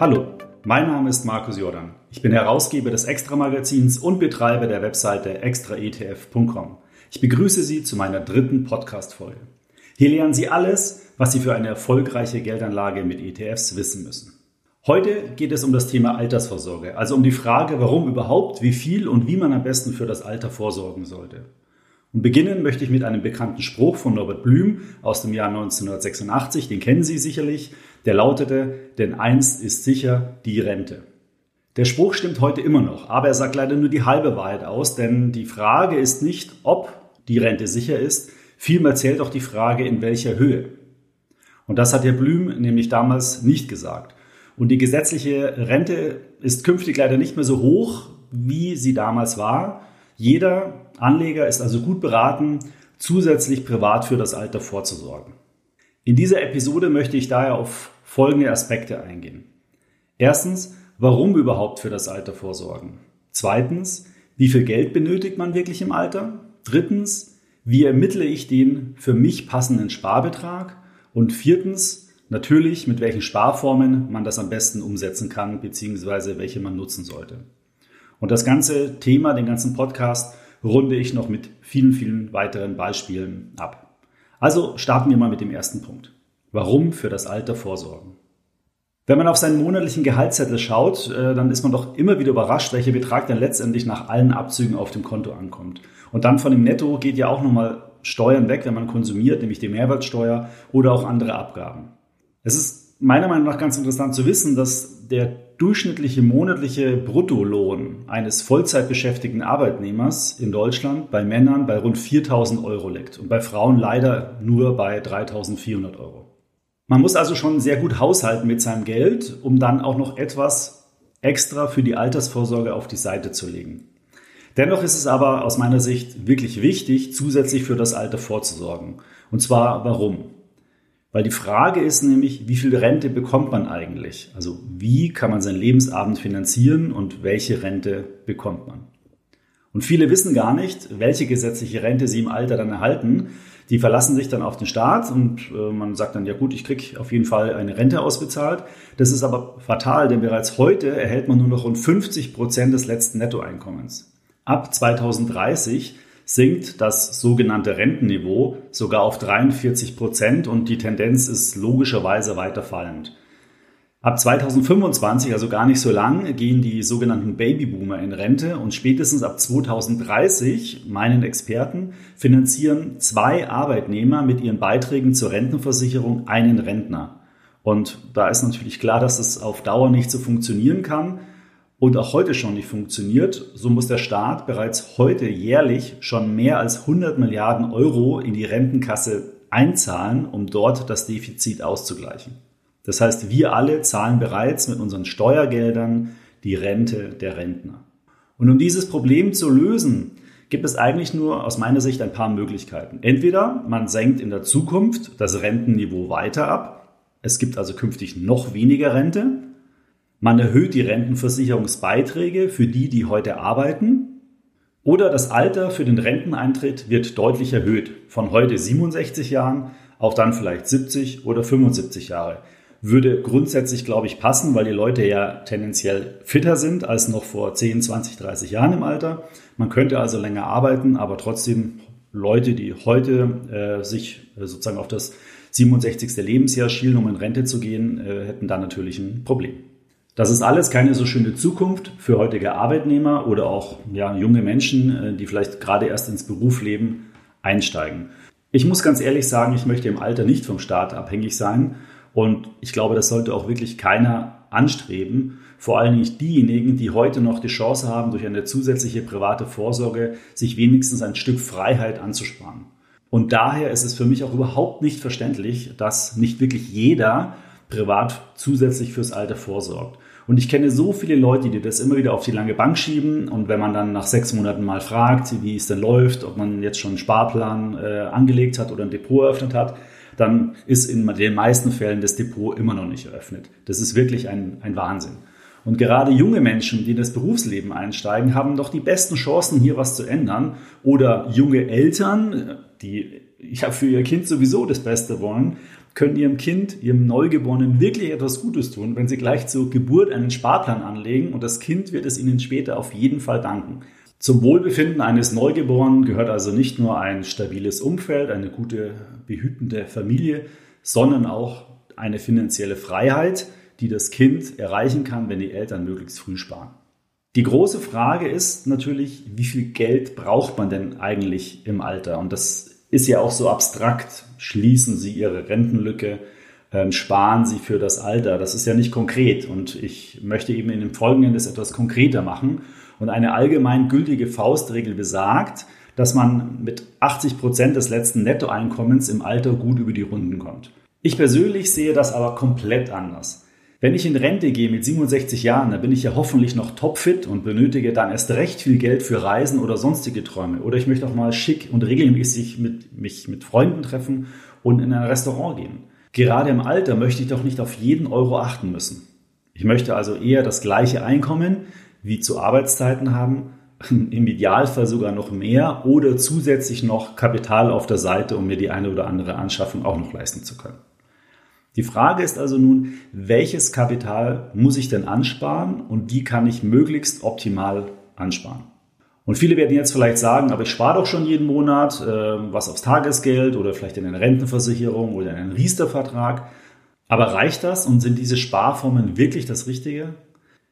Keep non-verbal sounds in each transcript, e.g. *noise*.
Hallo, mein Name ist Markus Jordan. Ich bin Herausgeber des Extra-Magazins und Betreiber der Webseite extraetf.com. Ich begrüße Sie zu meiner dritten Podcast-Folge. Hier lernen Sie alles, was Sie für eine erfolgreiche Geldanlage mit ETFs wissen müssen. Heute geht es um das Thema Altersvorsorge, also um die Frage, warum überhaupt, wie viel und wie man am besten für das Alter vorsorgen sollte. Und beginnen möchte ich mit einem bekannten Spruch von Norbert Blüm aus dem Jahr 1986, den kennen Sie sicherlich, der lautete, denn einst ist sicher die Rente. Der Spruch stimmt heute immer noch, aber er sagt leider nur die halbe Wahrheit aus, denn die Frage ist nicht, ob die Rente sicher ist, vielmehr zählt auch die Frage, in welcher Höhe. Und das hat Herr Blüm nämlich damals nicht gesagt. Und die gesetzliche Rente ist künftig leider nicht mehr so hoch, wie sie damals war. Jeder Anleger ist also gut beraten, zusätzlich privat für das Alter vorzusorgen. In dieser Episode möchte ich daher auf folgende Aspekte eingehen. Erstens, warum überhaupt für das Alter vorsorgen? Zweitens, wie viel Geld benötigt man wirklich im Alter? Drittens, wie ermittle ich den für mich passenden Sparbetrag? Und viertens, natürlich, mit welchen Sparformen man das am besten umsetzen kann, beziehungsweise welche man nutzen sollte. Und das ganze Thema, den ganzen Podcast runde ich noch mit vielen, vielen weiteren Beispielen ab. Also starten wir mal mit dem ersten Punkt. Warum für das Alter vorsorgen? Wenn man auf seinen monatlichen Gehaltszettel schaut, äh, dann ist man doch immer wieder überrascht, welcher Betrag dann letztendlich nach allen Abzügen auf dem Konto ankommt. Und dann von dem Netto geht ja auch nochmal Steuern weg, wenn man konsumiert, nämlich die Mehrwertsteuer oder auch andere Abgaben. Es ist meiner Meinung nach ganz interessant zu wissen, dass der durchschnittliche monatliche Bruttolohn eines Vollzeitbeschäftigten Arbeitnehmers in Deutschland bei Männern bei rund 4000 Euro liegt und bei Frauen leider nur bei 3400 Euro. Man muss also schon sehr gut haushalten mit seinem Geld, um dann auch noch etwas extra für die Altersvorsorge auf die Seite zu legen. Dennoch ist es aber aus meiner Sicht wirklich wichtig, zusätzlich für das Alter vorzusorgen. Und zwar warum? Weil die Frage ist nämlich, wie viel Rente bekommt man eigentlich? Also wie kann man seinen Lebensabend finanzieren und welche Rente bekommt man? Und viele wissen gar nicht, welche gesetzliche Rente sie im Alter dann erhalten. Die verlassen sich dann auf den Staat und äh, man sagt dann, ja gut, ich kriege auf jeden Fall eine Rente ausbezahlt. Das ist aber fatal, denn bereits heute erhält man nur noch rund 50 Prozent des letzten Nettoeinkommens. Ab 2030 sinkt das sogenannte Rentenniveau sogar auf 43 Prozent und die Tendenz ist logischerweise weiter fallend. Ab 2025, also gar nicht so lang, gehen die sogenannten Babyboomer in Rente und spätestens ab 2030, meinen Experten, finanzieren zwei Arbeitnehmer mit ihren Beiträgen zur Rentenversicherung einen Rentner. Und da ist natürlich klar, dass das auf Dauer nicht so funktionieren kann und auch heute schon nicht funktioniert, so muss der Staat bereits heute jährlich schon mehr als 100 Milliarden Euro in die Rentenkasse einzahlen, um dort das Defizit auszugleichen. Das heißt, wir alle zahlen bereits mit unseren Steuergeldern die Rente der Rentner. Und um dieses Problem zu lösen, gibt es eigentlich nur aus meiner Sicht ein paar Möglichkeiten. Entweder man senkt in der Zukunft das Rentenniveau weiter ab, es gibt also künftig noch weniger Rente, man erhöht die Rentenversicherungsbeiträge für die, die heute arbeiten. Oder das Alter für den Renteneintritt wird deutlich erhöht. Von heute 67 Jahren auf dann vielleicht 70 oder 75 Jahre. Würde grundsätzlich, glaube ich, passen, weil die Leute ja tendenziell fitter sind als noch vor 10, 20, 30 Jahren im Alter. Man könnte also länger arbeiten, aber trotzdem Leute, die heute äh, sich äh, sozusagen auf das 67. Lebensjahr schielen, um in Rente zu gehen, äh, hätten da natürlich ein Problem. Das ist alles keine so schöne Zukunft für heutige Arbeitnehmer oder auch ja, junge Menschen, äh, die vielleicht gerade erst ins Berufsleben einsteigen. Ich muss ganz ehrlich sagen, ich möchte im Alter nicht vom Staat abhängig sein und ich glaube, das sollte auch wirklich keiner anstreben. Vor allen Dingen diejenigen, die heute noch die Chance haben, durch eine zusätzliche private Vorsorge sich wenigstens ein Stück Freiheit anzusparen. Und daher ist es für mich auch überhaupt nicht verständlich, dass nicht wirklich jeder privat zusätzlich fürs Alter vorsorgt. Und ich kenne so viele Leute, die das immer wieder auf die lange Bank schieben. Und wenn man dann nach sechs Monaten mal fragt, wie es denn läuft, ob man jetzt schon einen Sparplan äh, angelegt hat oder ein Depot eröffnet hat, dann ist in den meisten Fällen das Depot immer noch nicht eröffnet. Das ist wirklich ein, ein Wahnsinn. Und gerade junge Menschen, die in das Berufsleben einsteigen, haben doch die besten Chancen, hier was zu ändern. Oder junge Eltern, die ja für ihr Kind sowieso das Beste wollen, können ihrem Kind, ihrem Neugeborenen wirklich etwas Gutes tun, wenn sie gleich zur Geburt einen Sparplan anlegen und das Kind wird es ihnen später auf jeden Fall danken. Zum Wohlbefinden eines Neugeborenen gehört also nicht nur ein stabiles Umfeld, eine gute, behütende Familie, sondern auch eine finanzielle Freiheit, die das Kind erreichen kann, wenn die Eltern möglichst früh sparen. Die große Frage ist natürlich, wie viel Geld braucht man denn eigentlich im Alter? Und das ist ja auch so abstrakt. Schließen Sie Ihre Rentenlücke, ähm, sparen Sie für das Alter. Das ist ja nicht konkret. Und ich möchte eben in dem Folgenden das etwas konkreter machen. Und eine allgemein gültige Faustregel besagt, dass man mit 80 Prozent des letzten Nettoeinkommens im Alter gut über die Runden kommt. Ich persönlich sehe das aber komplett anders. Wenn ich in Rente gehe mit 67 Jahren, dann bin ich ja hoffentlich noch topfit und benötige dann erst recht viel Geld für Reisen oder sonstige Träume. Oder ich möchte auch mal schick und regelmäßig mit, mich mit Freunden treffen und in ein Restaurant gehen. Gerade im Alter möchte ich doch nicht auf jeden Euro achten müssen. Ich möchte also eher das gleiche Einkommen wie zu Arbeitszeiten haben, *laughs* im Idealfall sogar noch mehr oder zusätzlich noch Kapital auf der Seite, um mir die eine oder andere Anschaffung auch noch leisten zu können. Die Frage ist also nun, welches Kapital muss ich denn ansparen und wie kann ich möglichst optimal ansparen? Und viele werden jetzt vielleicht sagen, aber ich spare doch schon jeden Monat äh, was aufs Tagesgeld oder vielleicht in eine Rentenversicherung oder in einen Riester-Vertrag. Aber reicht das und sind diese Sparformen wirklich das Richtige?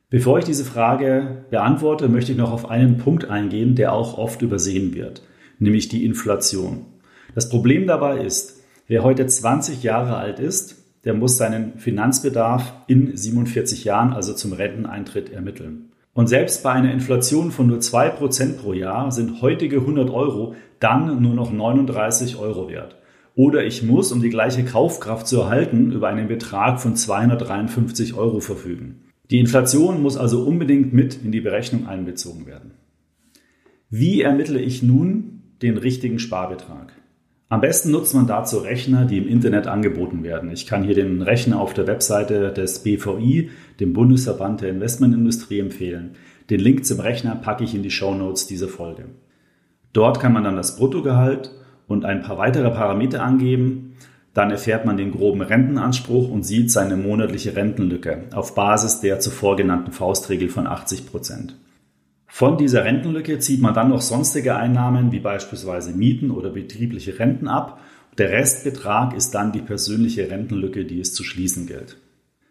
Bevor ich diese Frage beantworte, möchte ich noch auf einen Punkt eingehen, der auch oft übersehen wird, nämlich die Inflation. Das Problem dabei ist, wer heute 20 Jahre alt ist, der muss seinen Finanzbedarf in 47 Jahren, also zum Renteneintritt, ermitteln. Und selbst bei einer Inflation von nur 2% pro Jahr sind heutige 100 Euro dann nur noch 39 Euro wert. Oder ich muss, um die gleiche Kaufkraft zu erhalten, über einen Betrag von 253 Euro verfügen. Die Inflation muss also unbedingt mit in die Berechnung einbezogen werden. Wie ermittle ich nun den richtigen Sparbetrag? Am besten nutzt man dazu Rechner, die im Internet angeboten werden. Ich kann hier den Rechner auf der Webseite des BVI, dem Bundesverband der Investmentindustrie, empfehlen. Den Link zum Rechner packe ich in die Show Notes dieser Folge. Dort kann man dann das Bruttogehalt und ein paar weitere Parameter angeben. Dann erfährt man den groben Rentenanspruch und sieht seine monatliche Rentenlücke auf Basis der zuvor genannten Faustregel von 80 Prozent. Von dieser Rentenlücke zieht man dann noch sonstige Einnahmen wie beispielsweise Mieten oder betriebliche Renten ab. Der Restbetrag ist dann die persönliche Rentenlücke, die es zu schließen gilt.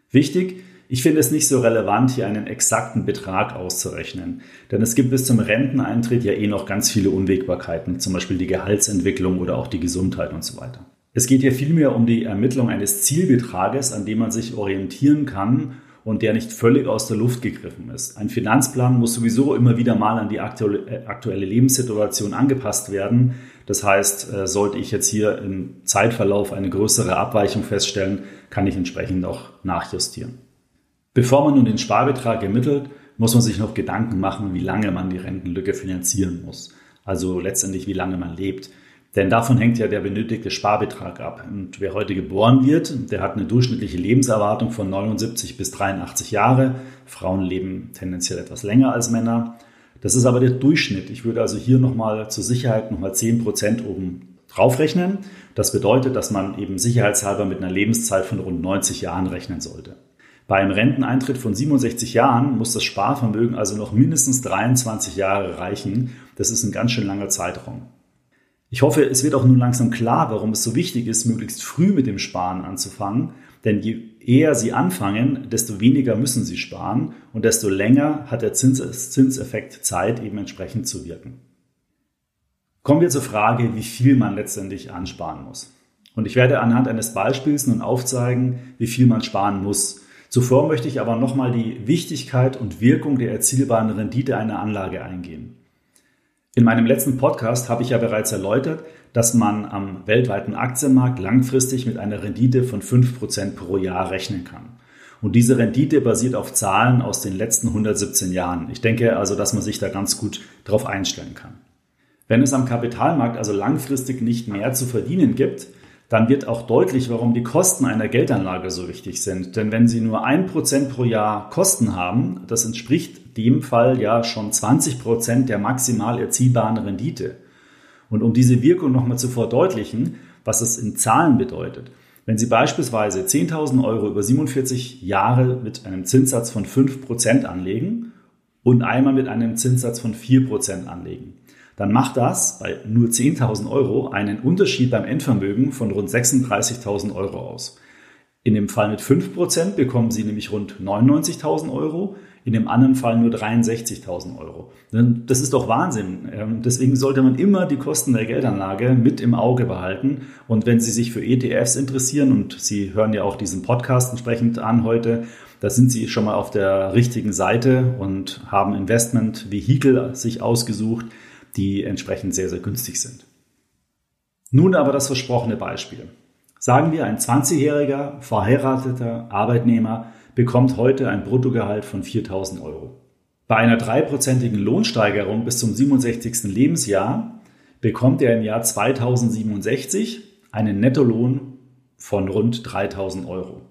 Wichtig, ich finde es nicht so relevant, hier einen exakten Betrag auszurechnen, denn es gibt bis zum Renteneintritt ja eh noch ganz viele Unwägbarkeiten, zum Beispiel die Gehaltsentwicklung oder auch die Gesundheit und so weiter. Es geht hier vielmehr um die Ermittlung eines Zielbetrages, an dem man sich orientieren kann und der nicht völlig aus der Luft gegriffen ist. Ein Finanzplan muss sowieso immer wieder mal an die äh, aktuelle Lebenssituation angepasst werden. Das heißt, äh, sollte ich jetzt hier im Zeitverlauf eine größere Abweichung feststellen, kann ich entsprechend auch nachjustieren. Bevor man nun den Sparbetrag ermittelt, muss man sich noch Gedanken machen, wie lange man die Rentenlücke finanzieren muss. Also letztendlich, wie lange man lebt. Denn davon hängt ja der benötigte Sparbetrag ab. Und wer heute geboren wird, der hat eine durchschnittliche Lebenserwartung von 79 bis 83 Jahre. Frauen leben tendenziell etwas länger als Männer. Das ist aber der Durchschnitt. Ich würde also hier nochmal zur Sicherheit nochmal 10 Prozent oben draufrechnen. Das bedeutet, dass man eben sicherheitshalber mit einer Lebenszeit von rund 90 Jahren rechnen sollte. Bei einem Renteneintritt von 67 Jahren muss das Sparvermögen also noch mindestens 23 Jahre reichen. Das ist ein ganz schön langer Zeitraum. Ich hoffe, es wird auch nun langsam klar, warum es so wichtig ist, möglichst früh mit dem Sparen anzufangen. Denn je eher Sie anfangen, desto weniger müssen Sie sparen und desto länger hat der Zins Zinseffekt Zeit, eben entsprechend zu wirken. Kommen wir zur Frage, wie viel man letztendlich ansparen muss. Und ich werde anhand eines Beispiels nun aufzeigen, wie viel man sparen muss. Zuvor möchte ich aber nochmal die Wichtigkeit und Wirkung der erzielbaren Rendite einer Anlage eingehen. In meinem letzten Podcast habe ich ja bereits erläutert, dass man am weltweiten Aktienmarkt langfristig mit einer Rendite von 5% pro Jahr rechnen kann. Und diese Rendite basiert auf Zahlen aus den letzten 117 Jahren. Ich denke also, dass man sich da ganz gut darauf einstellen kann. Wenn es am Kapitalmarkt also langfristig nicht mehr zu verdienen gibt, dann wird auch deutlich, warum die Kosten einer Geldanlage so wichtig sind. Denn wenn Sie nur ein Prozent pro Jahr Kosten haben, das entspricht dem Fall ja schon 20 Prozent der maximal erzielbaren Rendite. Und um diese Wirkung nochmal zu verdeutlichen, was es in Zahlen bedeutet. Wenn Sie beispielsweise 10.000 Euro über 47 Jahre mit einem Zinssatz von 5% anlegen und einmal mit einem Zinssatz von 4% anlegen, dann macht das bei nur 10.000 Euro einen Unterschied beim Endvermögen von rund 36.000 Euro aus. In dem Fall mit 5% bekommen Sie nämlich rund 99.000 Euro, in dem anderen Fall nur 63.000 Euro. Das ist doch Wahnsinn. Ähm, deswegen sollte man immer die Kosten der Geldanlage mit im Auge behalten. Und wenn Sie sich für ETFs interessieren, und Sie hören ja auch diesen Podcast entsprechend an heute, da sind Sie schon mal auf der richtigen Seite und haben Investment-Vehikel sich ausgesucht, die entsprechend sehr, sehr günstig sind. Nun aber das versprochene Beispiel. Sagen wir, ein 20-jähriger verheirateter Arbeitnehmer bekommt heute ein Bruttogehalt von 4000 Euro. Bei einer dreiprozentigen Lohnsteigerung bis zum 67. Lebensjahr bekommt er im Jahr 2067 einen Nettolohn von rund 3000 Euro.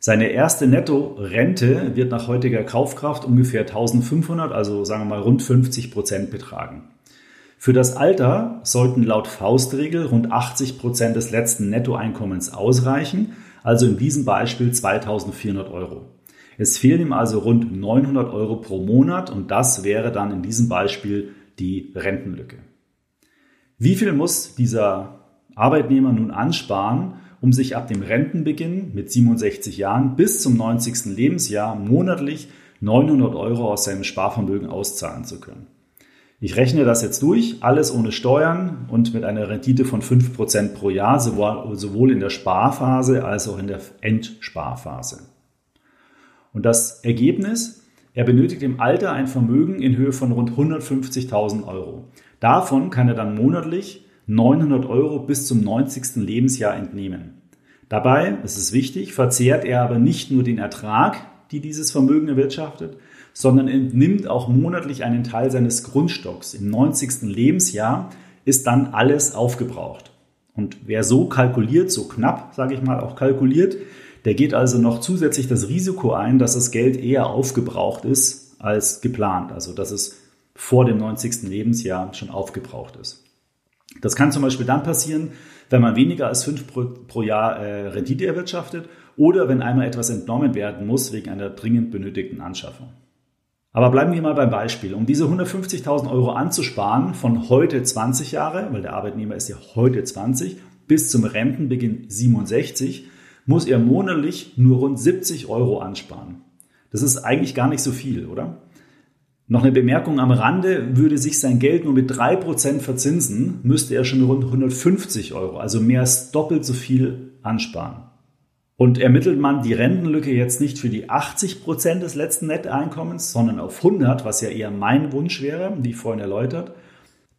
Seine erste Netto-Rente wird nach heutiger Kaufkraft ungefähr 1500, also sagen wir mal rund 50 Prozent betragen. Für das Alter sollten laut Faustregel rund 80 Prozent des letzten Nettoeinkommens ausreichen, also in diesem Beispiel 2400 Euro. Es fehlen ihm also rund 900 Euro pro Monat und das wäre dann in diesem Beispiel die Rentenlücke. Wie viel muss dieser Arbeitnehmer nun ansparen, um sich ab dem Rentenbeginn mit 67 Jahren bis zum 90. Lebensjahr monatlich 900 Euro aus seinem Sparvermögen auszahlen zu können? Ich rechne das jetzt durch, alles ohne Steuern und mit einer Rendite von 5% pro Jahr, sowohl in der Sparphase als auch in der Endsparphase. Und das Ergebnis, er benötigt im Alter ein Vermögen in Höhe von rund 150.000 Euro. Davon kann er dann monatlich 900 Euro bis zum 90. Lebensjahr entnehmen. Dabei, das ist wichtig, verzehrt er aber nicht nur den Ertrag, die dieses Vermögen erwirtschaftet, sondern entnimmt auch monatlich einen Teil seines Grundstocks. Im 90. Lebensjahr ist dann alles aufgebraucht. Und wer so kalkuliert, so knapp, sage ich mal, auch kalkuliert, der geht also noch zusätzlich das Risiko ein, dass das Geld eher aufgebraucht ist als geplant. Also dass es vor dem 90. Lebensjahr schon aufgebraucht ist. Das kann zum Beispiel dann passieren, wenn man weniger als 5 pro, pro Jahr äh, Rendite erwirtschaftet oder wenn einmal etwas entnommen werden muss wegen einer dringend benötigten Anschaffung. Aber bleiben wir mal beim Beispiel. Um diese 150.000 Euro anzusparen von heute 20 Jahre, weil der Arbeitnehmer ist ja heute 20, bis zum Rentenbeginn 67, muss er monatlich nur rund 70 Euro ansparen. Das ist eigentlich gar nicht so viel, oder? Noch eine Bemerkung am Rande, würde sich sein Geld nur mit 3% verzinsen, müsste er schon rund 150 Euro, also mehr als doppelt so viel ansparen. Und ermittelt man die Rentenlücke jetzt nicht für die 80 Prozent des letzten Netteinkommens, sondern auf 100, was ja eher mein Wunsch wäre, wie vorhin erläutert,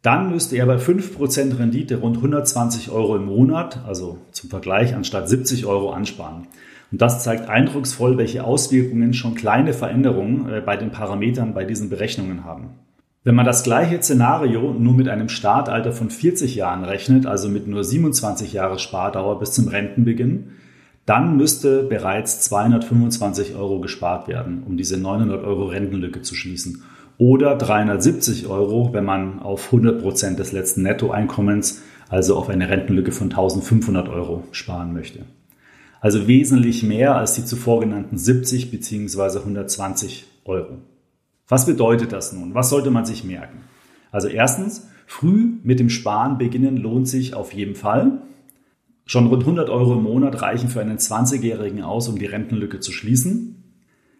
dann müsste er bei 5 Prozent Rendite rund 120 Euro im Monat, also zum Vergleich anstatt 70 Euro ansparen. Und das zeigt eindrucksvoll, welche Auswirkungen schon kleine Veränderungen äh, bei den Parametern bei diesen Berechnungen haben. Wenn man das gleiche Szenario nur mit einem Startalter von 40 Jahren rechnet, also mit nur 27 Jahre Spardauer bis zum Rentenbeginn, dann müsste bereits 225 Euro gespart werden, um diese 900 Euro Rentenlücke zu schließen. Oder 370 Euro, wenn man auf 100 Prozent des letzten Nettoeinkommens, also auf eine Rentenlücke von 1500 Euro sparen möchte. Also wesentlich mehr als die zuvor genannten 70 bzw. 120 Euro. Was bedeutet das nun? Was sollte man sich merken? Also erstens, früh mit dem Sparen beginnen lohnt sich auf jeden Fall. Schon rund 100 Euro im Monat reichen für einen 20-Jährigen aus, um die Rentenlücke zu schließen.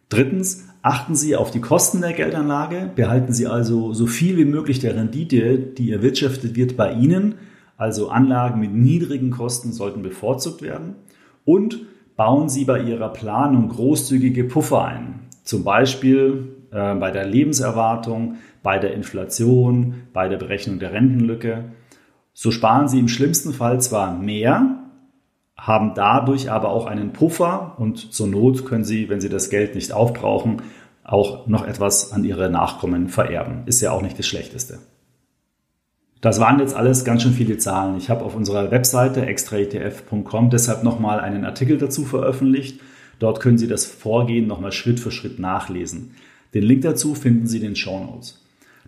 Drittens, achten Sie auf die Kosten der Geldanlage. Behalten Sie also so viel wie möglich der Rendite, die erwirtschaftet wird, bei Ihnen. Also Anlagen mit niedrigen Kosten sollten bevorzugt werden. Und bauen Sie bei Ihrer Planung großzügige Puffer ein. Zum Beispiel äh, bei der Lebenserwartung, bei der Inflation, bei der Berechnung der Rentenlücke. So sparen Sie im schlimmsten Fall zwar mehr, haben dadurch aber auch einen Puffer und zur Not können Sie, wenn Sie das Geld nicht aufbrauchen, auch noch etwas an Ihre Nachkommen vererben. Ist ja auch nicht das Schlechteste. Das waren jetzt alles ganz schön viele Zahlen. Ich habe auf unserer Webseite extraetf.com deshalb nochmal einen Artikel dazu veröffentlicht. Dort können Sie das Vorgehen nochmal Schritt für Schritt nachlesen. Den Link dazu finden Sie in den Show Notes.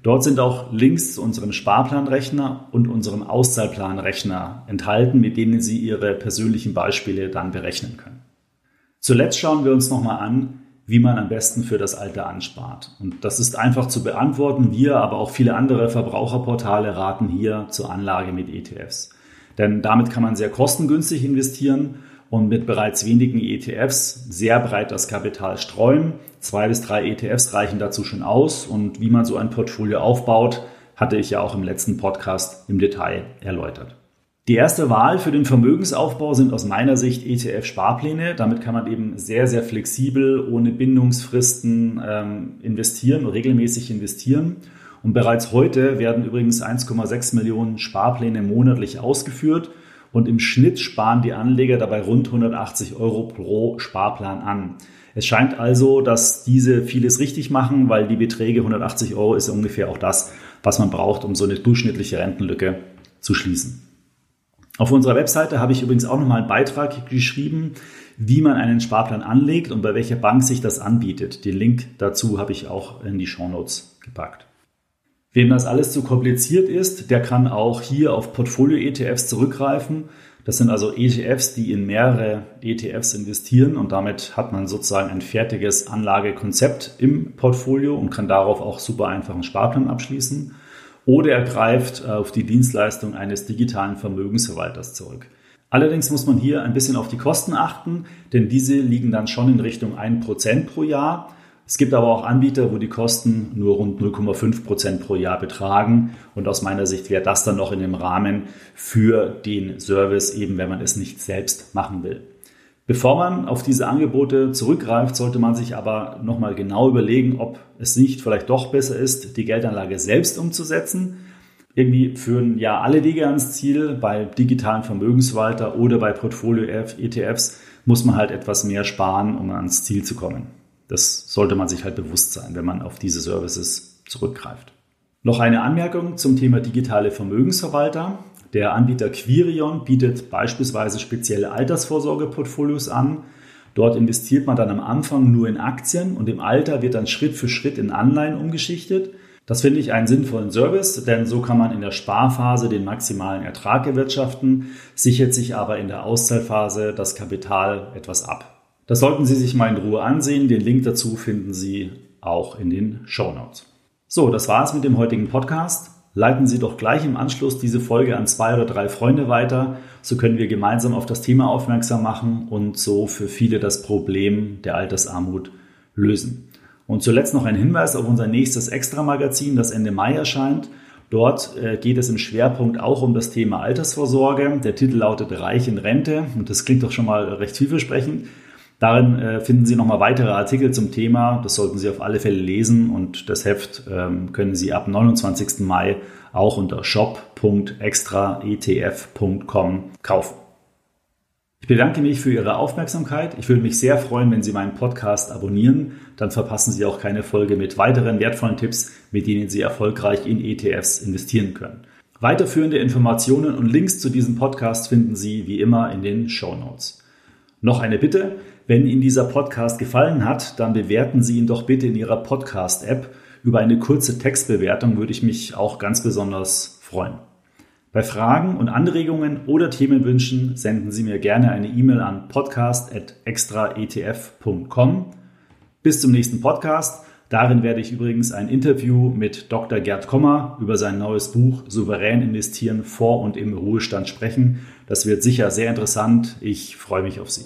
Dort sind auch Links zu unserem Sparplanrechner und unserem Auszahlplanrechner enthalten, mit denen Sie Ihre persönlichen Beispiele dann berechnen können. Zuletzt schauen wir uns nochmal an, wie man am besten für das Alter anspart. Und das ist einfach zu beantworten. Wir, aber auch viele andere Verbraucherportale raten hier zur Anlage mit ETFs. Denn damit kann man sehr kostengünstig investieren und mit bereits wenigen ETFs sehr breit das Kapital streuen. Zwei bis drei ETFs reichen dazu schon aus. Und wie man so ein Portfolio aufbaut, hatte ich ja auch im letzten Podcast im Detail erläutert. Die erste Wahl für den Vermögensaufbau sind aus meiner Sicht ETF-Sparpläne. Damit kann man eben sehr, sehr flexibel, ohne Bindungsfristen ähm, investieren, regelmäßig investieren. Und bereits heute werden übrigens 1,6 Millionen Sparpläne monatlich ausgeführt. Und im Schnitt sparen die Anleger dabei rund 180 Euro pro Sparplan an. Es scheint also, dass diese vieles richtig machen, weil die Beträge 180 Euro ist ungefähr auch das, was man braucht, um so eine durchschnittliche Rentenlücke zu schließen. Auf unserer Webseite habe ich übrigens auch nochmal einen Beitrag geschrieben, wie man einen Sparplan anlegt und bei welcher Bank sich das anbietet. Den Link dazu habe ich auch in die Show Notes gepackt. Wem das alles zu kompliziert ist, der kann auch hier auf Portfolio-ETFs zurückgreifen. Das sind also ETFs, die in mehrere ETFs investieren und damit hat man sozusagen ein fertiges Anlagekonzept im Portfolio und kann darauf auch super einfach einen Sparplan abschließen oder er greift äh, auf die Dienstleistung eines digitalen Vermögensverwalters zurück. Allerdings muss man hier ein bisschen auf die Kosten achten, denn diese liegen dann schon in Richtung 1% pro Jahr. Es gibt aber auch Anbieter, wo die Kosten nur rund 0,5% pro Jahr betragen. Und aus meiner Sicht wäre das dann noch in dem Rahmen für den Service, eben wenn man es nicht selbst machen will. Bevor man auf diese Angebote zurückgreift, sollte man sich aber nochmal genau überlegen, ob es nicht vielleicht doch besser ist, die Geldanlage selbst umzusetzen. Irgendwie führen ja alle Wege ans Ziel. Bei digitalen Vermögenswalter oder bei Portfolio-ETFs muss man halt etwas mehr sparen, um ans Ziel zu kommen. Das sollte man sich halt bewusst sein, wenn man auf diese Services zurückgreift. Noch eine Anmerkung zum Thema digitale Vermögensverwalter. Der Anbieter Quirion bietet beispielsweise spezielle Altersvorsorgeportfolios an. Dort investiert man dann am Anfang nur in Aktien und im Alter wird dann Schritt für Schritt in Anleihen umgeschichtet. Das finde ich einen sinnvollen Service, denn so kann man in der Sparphase den maximalen Ertrag erwirtschaften, sichert sich aber in der Auszahlphase das Kapital etwas ab. Das sollten Sie sich mal in Ruhe ansehen. Den Link dazu finden Sie auch in den Show Notes. So, das war's mit dem heutigen Podcast leiten Sie doch gleich im Anschluss diese Folge an zwei oder drei Freunde weiter. So können wir gemeinsam auf das Thema aufmerksam machen und so für viele das Problem der Altersarmut lösen. Und zuletzt noch ein Hinweis auf unser nächstes Extra-Magazin, das Ende Mai erscheint. Dort äh, geht es im Schwerpunkt auch um das Thema Altersvorsorge. Der Titel lautet Reich in Rente und das klingt doch schon mal recht vielversprechend. Darin äh, finden Sie nochmal weitere Artikel zum Thema. Das sollten Sie auf alle Fälle lesen und das Heft ähm, können Sie ab 29. Mai auch unter shop.extraetf.com kaufen. Ich bedanke mich für Ihre Aufmerksamkeit. Ich würde mich sehr freuen, wenn Sie meinen Podcast abonnieren. Dann verpassen Sie auch keine Folge mit weiteren wertvollen Tipps, mit denen Sie erfolgreich in ETFs investieren können. Weiterführende Informationen und Links zu diesem Podcast finden Sie wie immer in den Show Notes. Noch eine Bitte. Wenn Ihnen dieser Podcast gefallen hat, dann bewerten Sie ihn doch bitte in Ihrer Podcast-App. Über eine kurze Textbewertung würde ich mich auch ganz besonders freuen. Bei Fragen und Anregungen oder Themenwünschen senden Sie mir gerne eine E-Mail an podcast.extraetf.com. Bis zum nächsten Podcast. Darin werde ich übrigens ein Interview mit Dr. Gerd Kommer über sein neues Buch Souverän investieren vor und im Ruhestand sprechen. Das wird sicher sehr interessant. Ich freue mich auf Sie.